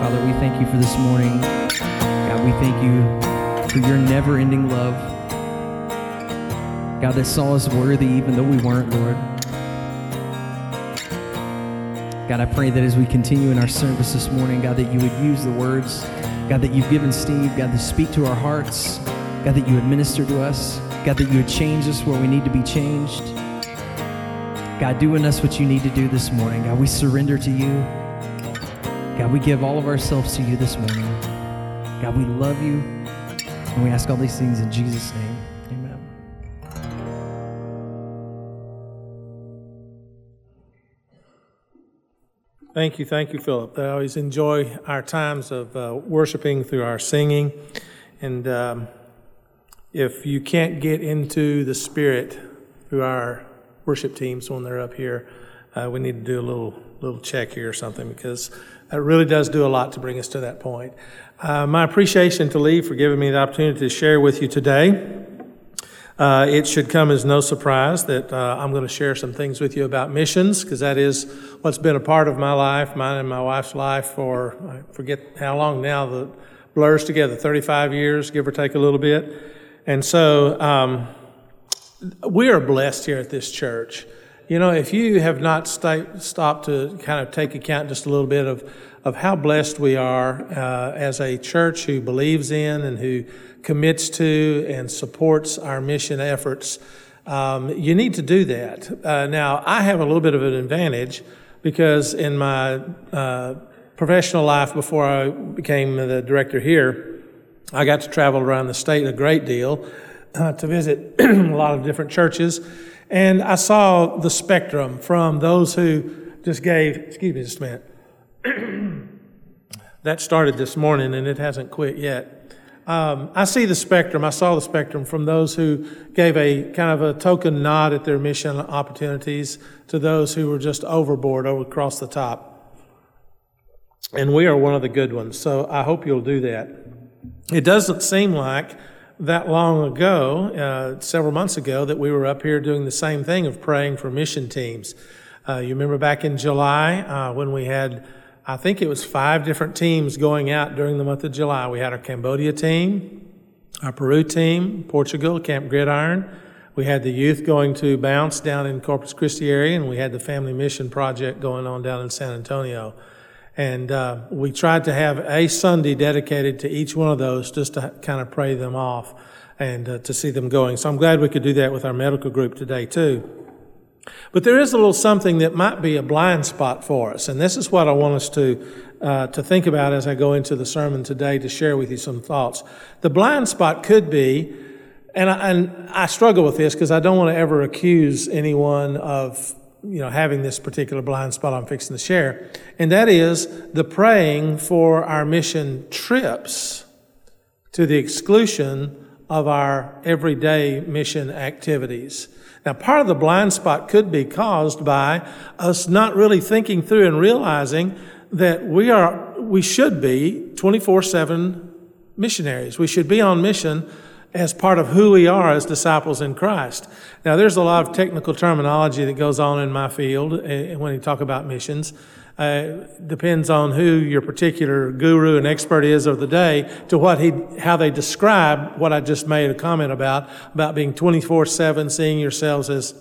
Father, we thank you for this morning. God, we thank you for your never ending love. God, that saw us worthy even though we weren't, Lord. God, I pray that as we continue in our service this morning, God, that you would use the words, God, that you've given Steve, God, to speak to our hearts, God, that you would minister to us, God, that you would change us where we need to be changed. God, do in us what you need to do this morning. God, we surrender to you. God, we give all of ourselves to you this morning. God, we love you, and we ask all these things in Jesus' name. Amen. Thank you, thank you, Philip. I always enjoy our times of uh, worshiping through our singing. And um, if you can't get into the Spirit through our worship teams when they're up here, uh, we need to do a little little check here or something because it really does do a lot to bring us to that point. Uh, my appreciation to Lee for giving me the opportunity to share with you today. Uh, it should come as no surprise that uh, I'm going to share some things with you about missions because that is what's been a part of my life, mine and my wife's life for I forget how long now. The blurs together, 35 years, give or take a little bit. And so um, we are blessed here at this church. You know, if you have not st- stopped to kind of take account just a little bit of, of how blessed we are uh, as a church who believes in and who commits to and supports our mission efforts, um, you need to do that. Uh, now, I have a little bit of an advantage because in my uh, professional life before I became the director here, I got to travel around the state a great deal uh, to visit a lot of different churches. And I saw the spectrum from those who just gave, excuse me just a minute. that started this morning and it hasn't quit yet. Um, I see the spectrum. I saw the spectrum from those who gave a kind of a token nod at their mission opportunities to those who were just overboard, over across the top. And we are one of the good ones. So I hope you'll do that. It doesn't seem like that long ago, uh, several months ago, that we were up here doing the same thing of praying for mission teams. Uh, you remember back in July uh, when we had, I think it was five different teams going out during the month of July. We had our Cambodia team, our Peru team, Portugal, Camp Gridiron. We had the youth going to Bounce down in Corpus Christi area, and we had the Family Mission Project going on down in San Antonio. And uh, we tried to have a Sunday dedicated to each one of those just to kind of pray them off and uh, to see them going. So I'm glad we could do that with our medical group today, too. But there is a little something that might be a blind spot for us. And this is what I want us to, uh, to think about as I go into the sermon today to share with you some thoughts. The blind spot could be, and I, and I struggle with this because I don't want to ever accuse anyone of you know, having this particular blind spot I'm fixing to share, and that is the praying for our mission trips to the exclusion of our everyday mission activities. Now, part of the blind spot could be caused by us not really thinking through and realizing that we are, we should be 24 7 missionaries. We should be on mission as part of who we are as disciples in Christ. Now, there's a lot of technical terminology that goes on in my field uh, when you talk about missions. Uh, depends on who your particular guru and expert is of the day to what he, how they describe what I just made a comment about, about being 24-7, seeing yourselves as,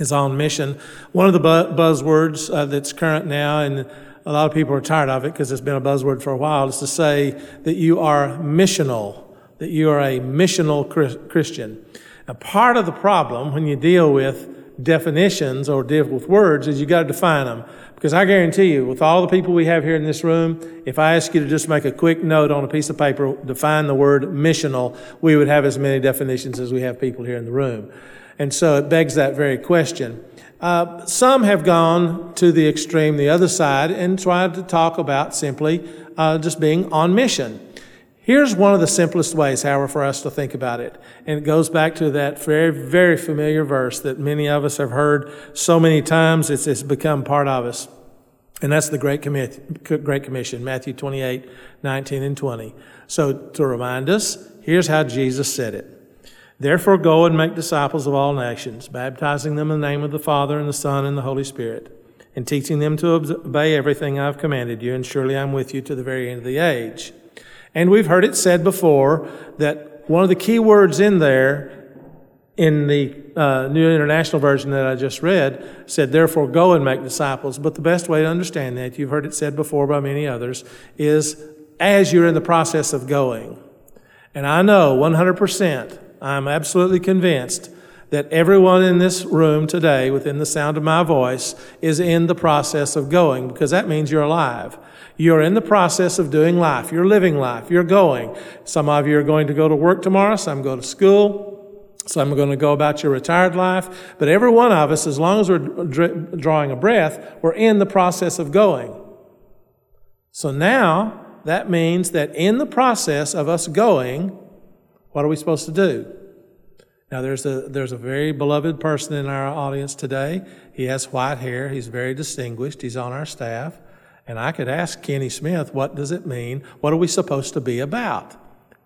as on mission. One of the bu- buzzwords uh, that's current now, and a lot of people are tired of it because it's been a buzzword for a while, is to say that you are missional that you are a missional Christian. A part of the problem when you deal with definitions or deal with words is you got to define them. Because I guarantee you, with all the people we have here in this room, if I ask you to just make a quick note on a piece of paper, define the word missional, we would have as many definitions as we have people here in the room. And so it begs that very question. Uh, some have gone to the extreme, the other side, and tried to talk about simply uh, just being on mission. Here's one of the simplest ways, however, for us to think about it. And it goes back to that very, very familiar verse that many of us have heard so many times, it's, it's become part of us. And that's the Great, Great Commission, Matthew 28, 19 and 20. So to remind us, here's how Jesus said it. Therefore go and make disciples of all nations, baptizing them in the name of the Father and the Son and the Holy Spirit and teaching them to obey everything I've commanded you, and surely I'm with you to the very end of the age. And we've heard it said before that one of the key words in there in the uh, New International Version that I just read said, therefore go and make disciples. But the best way to understand that, you've heard it said before by many others, is as you're in the process of going. And I know 100%, I'm absolutely convinced that everyone in this room today, within the sound of my voice, is in the process of going because that means you're alive. You're in the process of doing life. You're living life. You're going. Some of you are going to go to work tomorrow. Some go to school. Some are going to go about your retired life. But every one of us, as long as we're drawing a breath, we're in the process of going. So now that means that in the process of us going, what are we supposed to do? Now, there's a, there's a very beloved person in our audience today. He has white hair. He's very distinguished. He's on our staff. And I could ask Kenny Smith, what does it mean? What are we supposed to be about?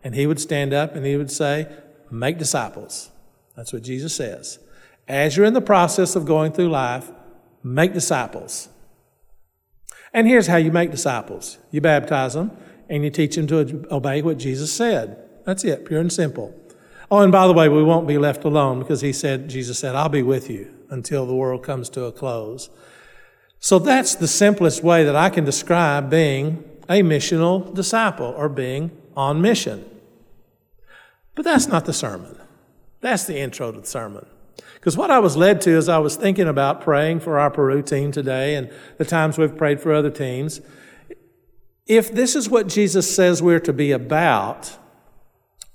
And he would stand up and he would say, make disciples. That's what Jesus says. As you're in the process of going through life, make disciples. And here's how you make disciples you baptize them and you teach them to obey what Jesus said. That's it, pure and simple. Oh, and by the way, we won't be left alone because he said, Jesus said, I'll be with you until the world comes to a close. So that's the simplest way that I can describe being a missional disciple or being on mission. But that's not the sermon. That's the intro to the sermon. Because what I was led to as I was thinking about praying for our Peru team today and the times we've prayed for other teams, if this is what Jesus says we're to be about,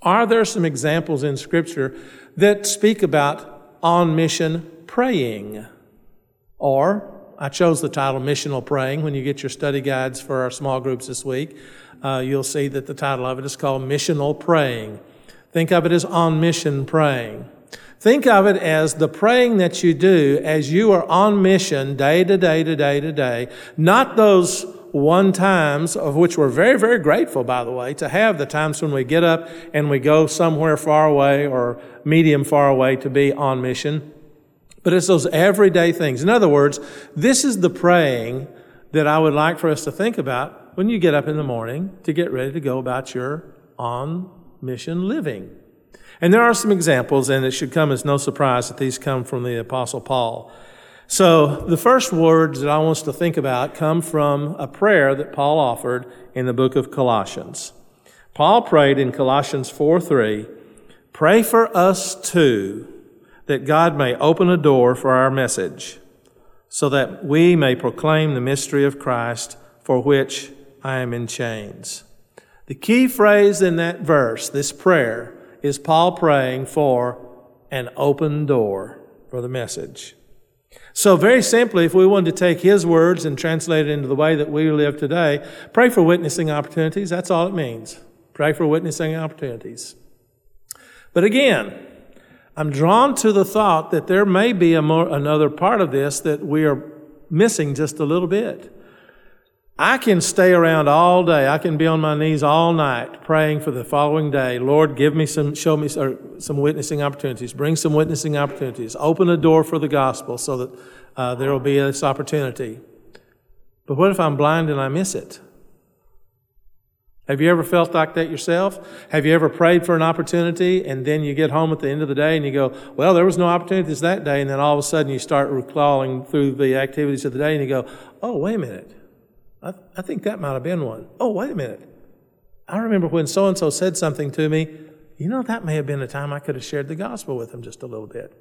are there some examples in Scripture that speak about on mission praying? Or I chose the title Missional Praying. When you get your study guides for our small groups this week, uh, you'll see that the title of it is called Missional Praying. Think of it as on mission praying. Think of it as the praying that you do as you are on mission day to day to day to day, not those one times of which we're very, very grateful, by the way, to have the times when we get up and we go somewhere far away or medium far away to be on mission. But it's those everyday things. In other words, this is the praying that I would like for us to think about when you get up in the morning to get ready to go about your on mission living. And there are some examples, and it should come as no surprise that these come from the Apostle Paul. So the first words that I want us to think about come from a prayer that Paul offered in the book of Colossians. Paul prayed in Colossians 4 3, Pray for us too that God may open a door for our message, so that we may proclaim the mystery of Christ for which I am in chains. The key phrase in that verse, this prayer, is Paul praying for an open door for the message. So, very simply, if we wanted to take his words and translate it into the way that we live today, pray for witnessing opportunities. That's all it means. Pray for witnessing opportunities. But again, I'm drawn to the thought that there may be more, another part of this that we are missing just a little bit. I can stay around all day. I can be on my knees all night praying for the following day. Lord, give me some, show me some witnessing opportunities. Bring some witnessing opportunities. Open a door for the gospel so that uh, there will be this opportunity. But what if I'm blind and I miss it? Have you ever felt like that yourself? Have you ever prayed for an opportunity and then you get home at the end of the day and you go, well, there was no opportunities that day. And then all of a sudden you start recalling through the activities of the day and you go, oh, wait a minute. I, I think that might have been one. Oh, wait a minute. I remember when so and so said something to me. You know, that may have been a time I could have shared the gospel with them just a little bit.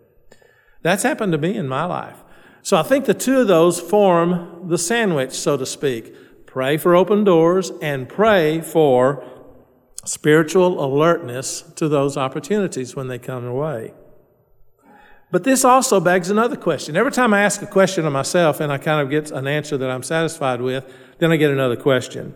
That's happened to me in my life. So I think the two of those form the sandwich, so to speak. Pray for open doors and pray for spiritual alertness to those opportunities when they come your way. But this also begs another question. Every time I ask a question of myself and I kind of get an answer that I'm satisfied with, then I get another question.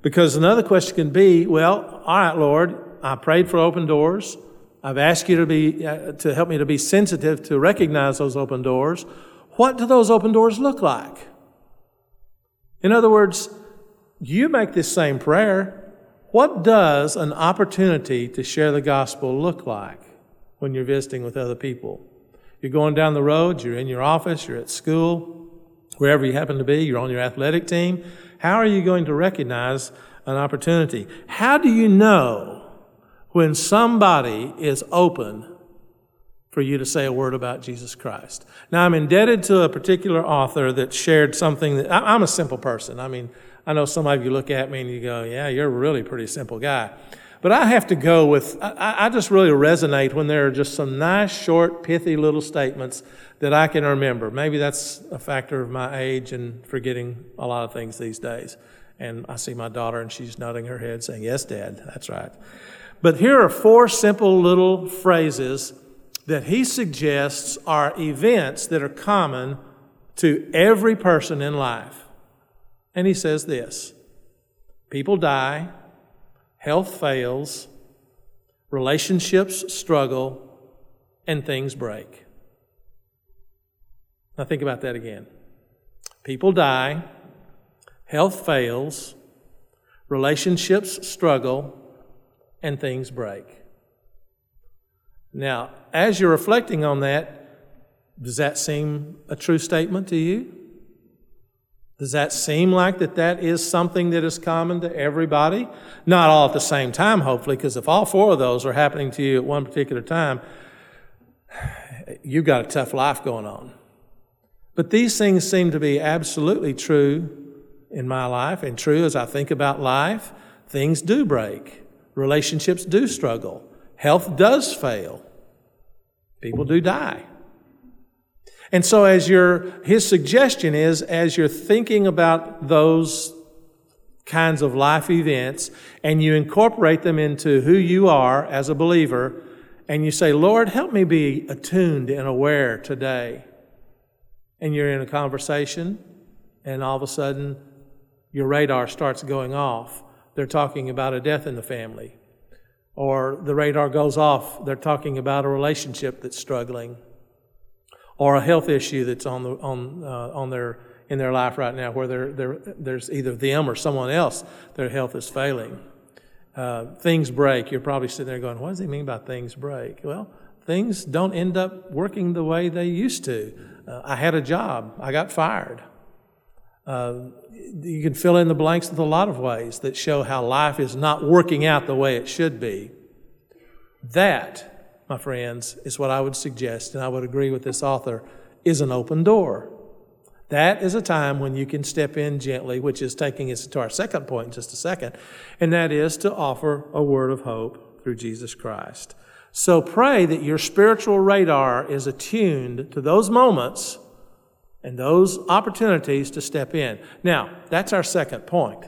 Because another question can be, well, all right, Lord, I prayed for open doors. I've asked you to be uh, to help me to be sensitive to recognize those open doors. What do those open doors look like? In other words, you make this same prayer. What does an opportunity to share the gospel look like when you're visiting with other people? You're going down the road, you're in your office, you're at school, wherever you happen to be, you're on your athletic team. How are you going to recognize an opportunity? How do you know when somebody is open for you to say a word about Jesus Christ? Now, I'm indebted to a particular author that shared something that I'm a simple person. I mean, I know some of you look at me and you go, yeah, you're a really pretty simple guy. But I have to go with, I, I, just really resonate when there are just some nice, short, pithy little statements that I can remember. Maybe that's a factor of my age and forgetting a lot of things these days. And I see my daughter and she's nodding her head saying, Yes, Dad, that's right. But here are four simple little phrases that he suggests are events that are common to every person in life. And he says this people die health fails, relationships struggle, and things break. Now, think about that again. People die, health fails, relationships struggle, and things break. Now, as you're reflecting on that, does that seem a true statement to you? Does that seem like that that is something that is common to everybody? Not all at the same time, hopefully, because if all four of those are happening to you at one particular time, you've got a tough life going on. But these things seem to be absolutely true in my life and true as I think about life. Things do break. Relationships do struggle. Health does fail. People do die. And so, as your, his suggestion is, as you're thinking about those kinds of life events and you incorporate them into who you are as a believer, and you say, Lord, help me be attuned and aware today. And you're in a conversation, and all of a sudden, your radar starts going off. They're talking about a death in the family. Or the radar goes off, they're talking about a relationship that's struggling or a health issue that's on the on uh, on their in their life right now, where they're, they're, there's either them or someone else their health is failing. Uh, things break. You're probably sitting there going, "What does he mean by things break?" Well, things don't end up working the way they used to. Uh, I had a job. I got fired. Uh, you can fill in the blanks with a lot of ways that show how life is not working out the way it should be. That my friends, is what I would suggest, and I would agree with this author, is an open door. That is a time when you can step in gently, which is taking us to our second point in just a second, and that is to offer a word of hope through Jesus Christ. So pray that your spiritual radar is attuned to those moments and those opportunities to step in. Now, that's our second point.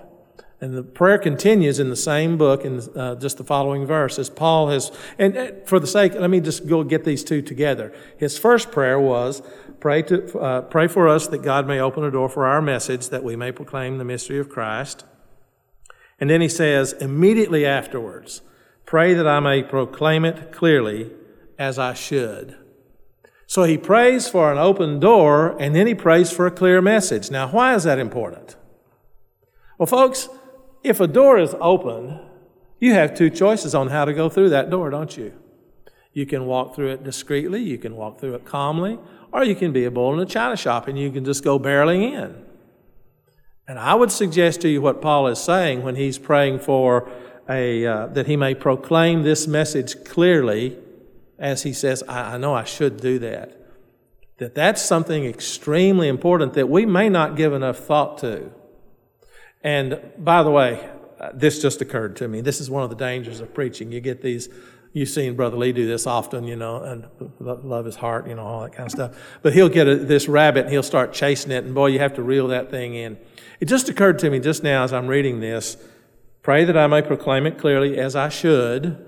And the prayer continues in the same book in uh, just the following verse as Paul has, and uh, for the sake, let me just go get these two together. His first prayer was, pray, to, uh, pray for us that God may open a door for our message that we may proclaim the mystery of Christ. And then he says, immediately afterwards, pray that I may proclaim it clearly as I should. So he prays for an open door and then he prays for a clear message. Now, why is that important? Well, folks, if a door is open, you have two choices on how to go through that door, don't you? You can walk through it discreetly, you can walk through it calmly, or you can be a bull in a china shop and you can just go barreling in. And I would suggest to you what Paul is saying when he's praying for a, uh, that he may proclaim this message clearly, as he says, I, I know I should do that. That that's something extremely important that we may not give enough thought to. And by the way, this just occurred to me. This is one of the dangers of preaching. You get these, you've seen Brother Lee do this often, you know, and love his heart, you know, all that kind of stuff. But he'll get a, this rabbit and he'll start chasing it, and boy, you have to reel that thing in. It just occurred to me just now as I'm reading this pray that I may proclaim it clearly as I should.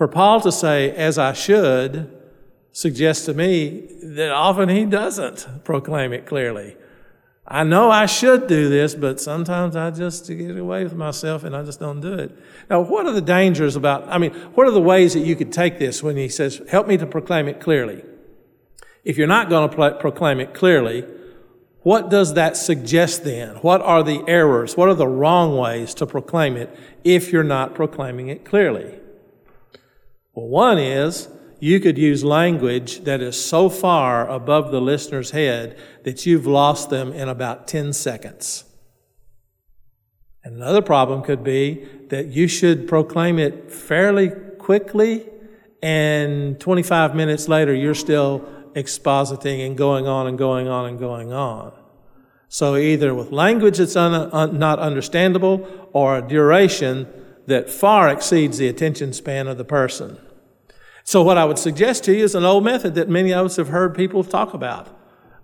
For Paul to say, as I should, suggests to me that often he doesn't proclaim it clearly. I know I should do this, but sometimes I just get away with myself and I just don't do it. Now, what are the dangers about, I mean, what are the ways that you could take this when he says, help me to proclaim it clearly? If you're not going to proclaim it clearly, what does that suggest then? What are the errors? What are the wrong ways to proclaim it if you're not proclaiming it clearly? Well, one is you could use language that is so far above the listener's head that you've lost them in about 10 seconds. And another problem could be that you should proclaim it fairly quickly, and 25 minutes later, you're still expositing and going on and going on and going on. So, either with language that's un- un- not understandable or a duration that far exceeds the attention span of the person. So, what I would suggest to you is an old method that many of us have heard people talk about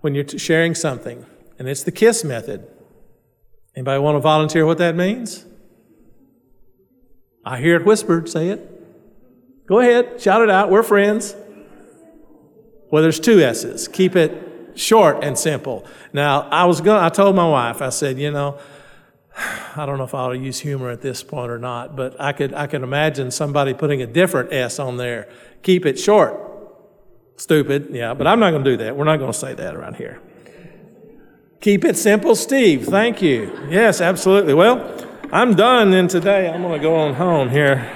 when you're sharing something, and it's the KISS method. Anybody want to volunteer what that means? I hear it whispered. Say it. Go ahead, shout it out. We're friends. Well, there's two S's. Keep it short and simple. Now, I was going. I told my wife. I said, you know, I don't know if I ought to use humor at this point or not, but I could I could imagine somebody putting a different S on there. Keep it short. Stupid, yeah, but I'm not going to do that. We're not going to say that around here. Keep it simple, Steve. Thank you. Yes, absolutely. Well, I'm done then today. I'm going to go on home here.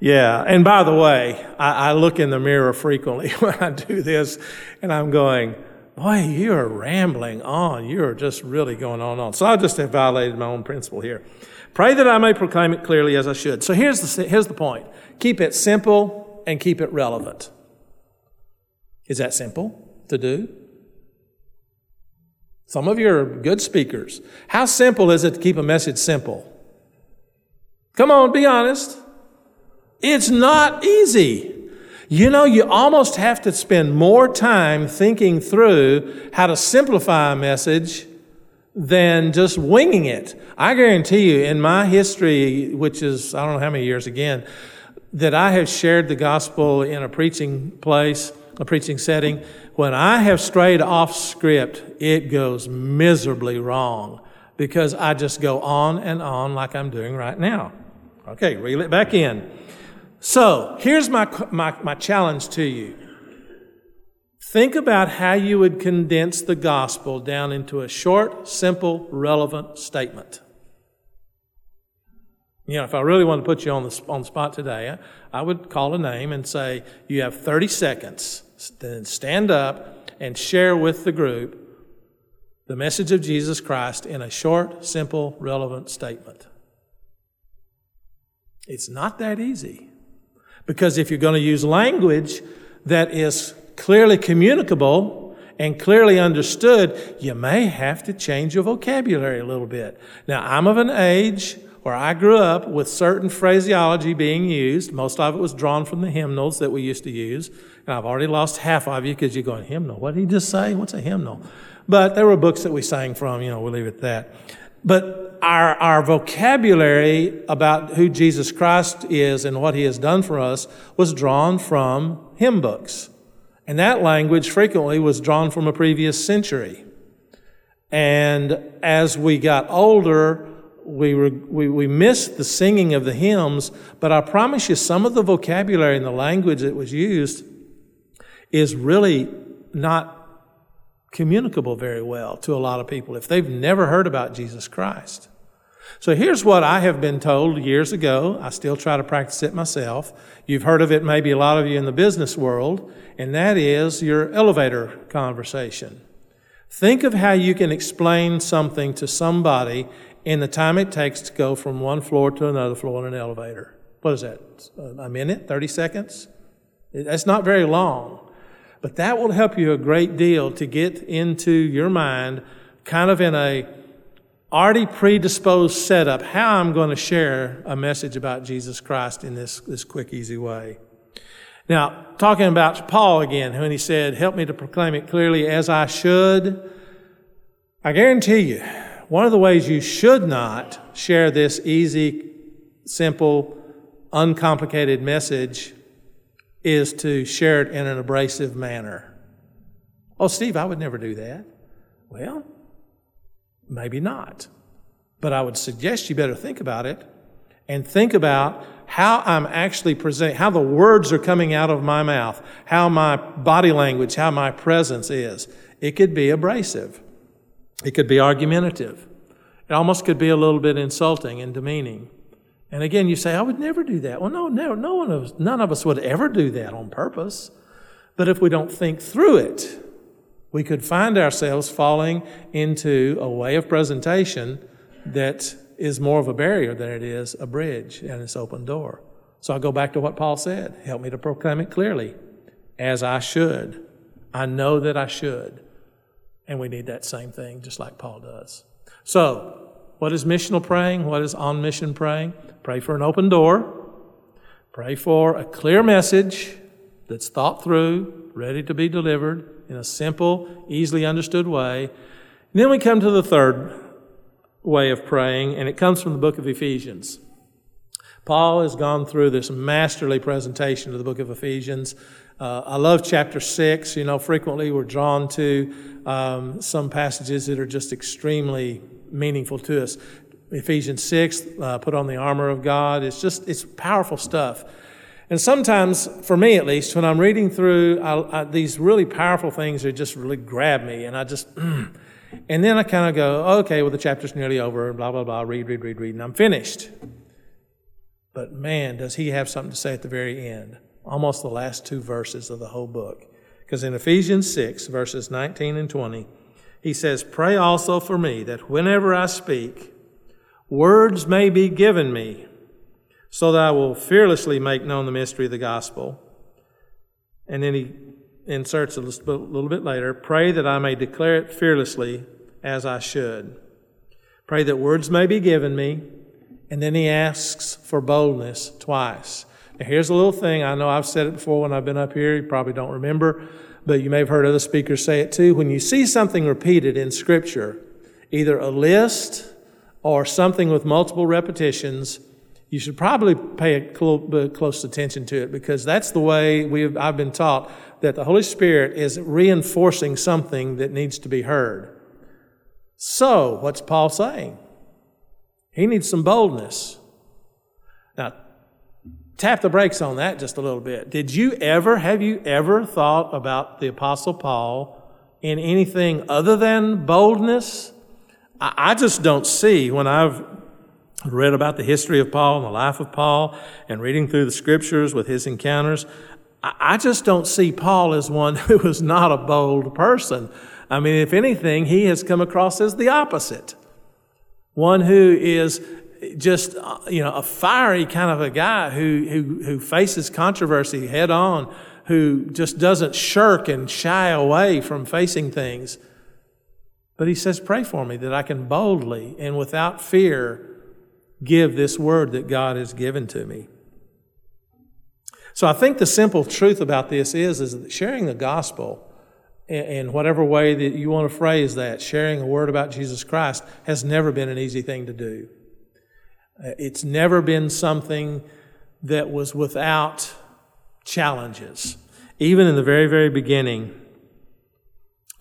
Yeah, and by the way, I, I, look in the mirror frequently when I do this, and I'm going, boy, you are rambling on. You are just really going on and on. So I just have violated my own principle here. Pray that I may proclaim it clearly as I should. So here's the, here's the point keep it simple and keep it relevant. Is that simple to do? Some of you are good speakers. How simple is it to keep a message simple? Come on, be honest. It's not easy. You know, you almost have to spend more time thinking through how to simplify a message than just winging it. I guarantee you, in my history, which is I don't know how many years again, that I have shared the gospel in a preaching place, a preaching setting, when I have strayed off script, it goes miserably wrong because I just go on and on like I'm doing right now. Okay, reel it back in. So here's my, my, my challenge to you. Think about how you would condense the gospel down into a short, simple, relevant statement. You know, if I really want to put you on the, on the spot today, I would call a name and say, You have 30 seconds. Then stand up and share with the group the message of Jesus Christ in a short, simple, relevant statement. It's not that easy. Because if you're going to use language that is clearly communicable and clearly understood, you may have to change your vocabulary a little bit. Now, I'm of an age where I grew up with certain phraseology being used. Most of it was drawn from the hymnals that we used to use. And I've already lost half of you because you're going, hymnal? What did he just say? What's a hymnal? But there were books that we sang from, you know, we'll leave it at that. But our, our vocabulary about who Jesus Christ is and what he has done for us was drawn from hymn books. And that language frequently was drawn from a previous century. And as we got older, we, we, we missed the singing of the hymns, but I promise you, some of the vocabulary and the language that was used is really not communicable very well to a lot of people if they've never heard about Jesus Christ. So here's what I have been told years ago. I still try to practice it myself. You've heard of it, maybe a lot of you in the business world, and that is your elevator conversation. Think of how you can explain something to somebody in the time it takes to go from one floor to another floor in an elevator. What is that? A minute? 30 seconds? That's not very long. But that will help you a great deal to get into your mind kind of in a already predisposed setup how I'm going to share a message about Jesus Christ in this, this quick, easy way. Now, talking about Paul again, when he said, Help me to proclaim it clearly as I should, I guarantee you, one of the ways you should not share this easy, simple, uncomplicated message is to share it in an abrasive manner. Oh, Steve, I would never do that. Well, maybe not. But I would suggest you better think about it and think about how I'm actually presenting, how the words are coming out of my mouth, how my body language, how my presence is. It could be abrasive. It could be argumentative. It almost could be a little bit insulting and demeaning. And again, you say, I would never do that. Well, no, never, no one of us, none of us would ever do that on purpose. But if we don't think through it, we could find ourselves falling into a way of presentation that is more of a barrier than it is a bridge and its open door. So I go back to what Paul said help me to proclaim it clearly, as I should. I know that I should. And we need that same thing, just like Paul does. So, what is missional praying? What is on mission praying? Pray for an open door. Pray for a clear message that's thought through, ready to be delivered in a simple, easily understood way. And then we come to the third way of praying, and it comes from the book of Ephesians. Paul has gone through this masterly presentation of the book of Ephesians. Uh, I love chapter 6. You know, frequently we're drawn to um, some passages that are just extremely meaningful to us. Ephesians 6, uh, put on the armor of God. It's just, it's powerful stuff. And sometimes, for me at least, when I'm reading through I, I, these really powerful things, they just really grab me, and I just, and then I kind of go, okay, well, the chapter's nearly over, blah, blah, blah, read, read, read, read, and I'm finished. But man, does he have something to say at the very end, almost the last two verses of the whole book. Because in Ephesians 6, verses 19 and 20, he says, Pray also for me that whenever I speak, words may be given me so that I will fearlessly make known the mystery of the gospel. And then he inserts a little bit later pray that I may declare it fearlessly as I should. Pray that words may be given me. And then he asks for boldness twice. Now, here's a little thing. I know I've said it before when I've been up here. You probably don't remember, but you may have heard other speakers say it too. When you see something repeated in Scripture, either a list or something with multiple repetitions, you should probably pay uh, close attention to it because that's the way we've, I've been taught that the Holy Spirit is reinforcing something that needs to be heard. So, what's Paul saying? He needs some boldness. Now, tap the brakes on that just a little bit. Did you ever, have you ever thought about the Apostle Paul in anything other than boldness? I just don't see when I've read about the history of Paul and the life of Paul and reading through the scriptures with his encounters, I just don't see Paul as one who is not a bold person. I mean, if anything, he has come across as the opposite. One who is just, uh, you know, a fiery kind of a guy who, who, who faces controversy head on, who just doesn't shirk and shy away from facing things. But he says, Pray for me that I can boldly and without fear give this word that God has given to me. So I think the simple truth about this is, is that sharing the gospel in whatever way that you want to phrase that, sharing a word about Jesus Christ has never been an easy thing to do. Uh, it's never been something that was without challenges. Even in the very, very beginning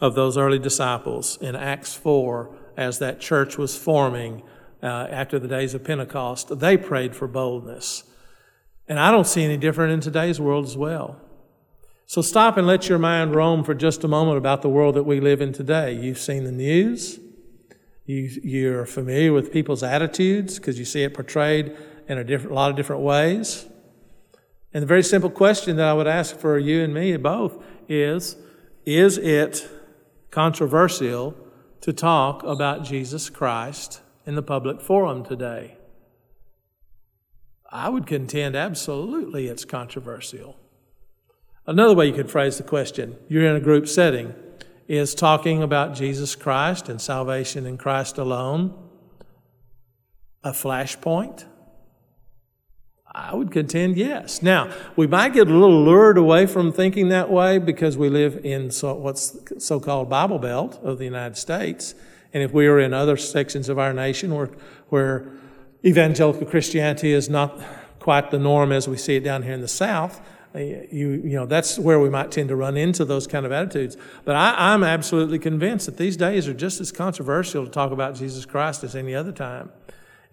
of those early disciples in Acts 4, as that church was forming, uh, after the days of Pentecost, they prayed for boldness. And I don't see any different in today's world as well. So stop and let your mind roam for just a moment about the world that we live in today. You've seen the news. You, you're familiar with people's attitudes because you see it portrayed in a, a lot of different ways. And the very simple question that I would ask for you and me both is Is it controversial to talk about Jesus Christ in the public forum today? I would contend absolutely it's controversial. Another way you could phrase the question you're in a group setting is talking about Jesus Christ and salvation in Christ alone a flashpoint? I would contend yes. Now, we might get a little lured away from thinking that way because we live in so, what's so called Bible Belt of the United States. And if we were in other sections of our nation where, where evangelical Christianity is not quite the norm as we see it down here in the South, uh, you, you know, that's where we might tend to run into those kind of attitudes. But I, I'm absolutely convinced that these days are just as controversial to talk about Jesus Christ as any other time.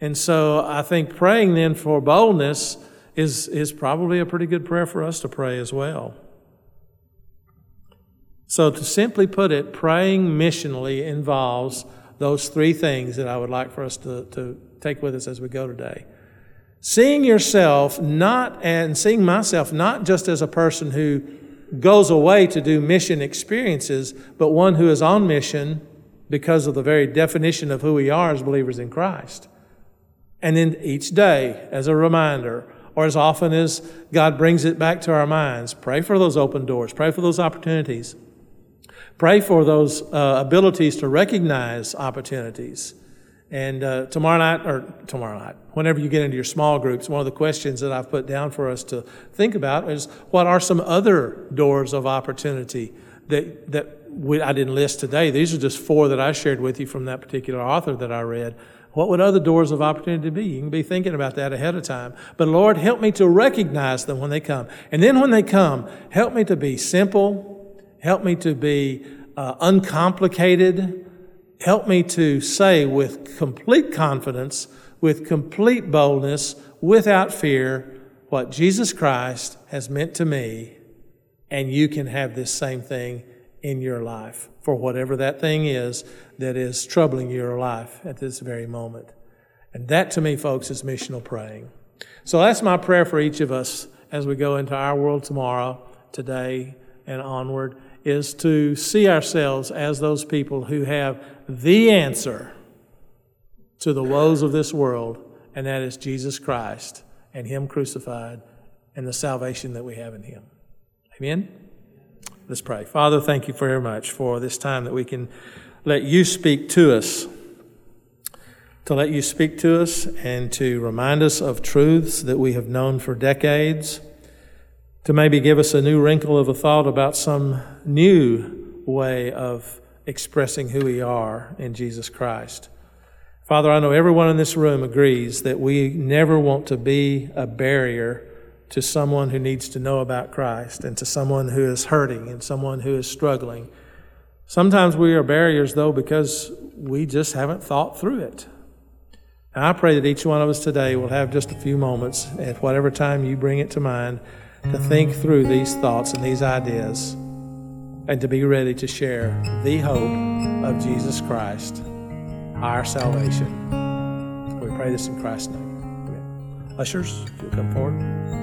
And so I think praying then for boldness is, is probably a pretty good prayer for us to pray as well. So, to simply put it, praying missionally involves those three things that I would like for us to, to take with us as we go today Seeing yourself not, and seeing myself not just as a person who goes away to do mission experiences, but one who is on mission because of the very definition of who we are as believers in Christ. And then each day, as a reminder, or as often as God brings it back to our minds, pray for those open doors, pray for those opportunities, pray for those uh, abilities to recognize opportunities. And uh, tomorrow night, or tomorrow night, whenever you get into your small groups, one of the questions that I've put down for us to think about is what are some other doors of opportunity that, that we, I didn't list today? These are just four that I shared with you from that particular author that I read. What would other doors of opportunity be? You can be thinking about that ahead of time. But Lord, help me to recognize them when they come. And then when they come, help me to be simple. Help me to be uh, uncomplicated. Help me to say with complete confidence, with complete boldness, without fear, what Jesus Christ has meant to me. And you can have this same thing in your life for whatever that thing is that is troubling your life at this very moment. And that to me, folks, is missional praying. So that's my prayer for each of us as we go into our world tomorrow, today, and onward, is to see ourselves as those people who have the answer to the woes of this world, and that is Jesus Christ and Him crucified and the salvation that we have in Him. Amen? Let's pray. Father, thank you very much for this time that we can let you speak to us, to let you speak to us and to remind us of truths that we have known for decades, to maybe give us a new wrinkle of a thought about some new way of expressing who we are in Jesus Christ. Father, I know everyone in this room agrees that we never want to be a barrier to someone who needs to know about Christ and to someone who is hurting and someone who is struggling. Sometimes we are barriers, though, because we just haven't thought through it. And I pray that each one of us today will have just a few moments at whatever time you bring it to mind to think through these thoughts and these ideas and to be ready to share the hope of Jesus Christ, our salvation. We pray this in Christ's name. Ushers, if you'll come forward.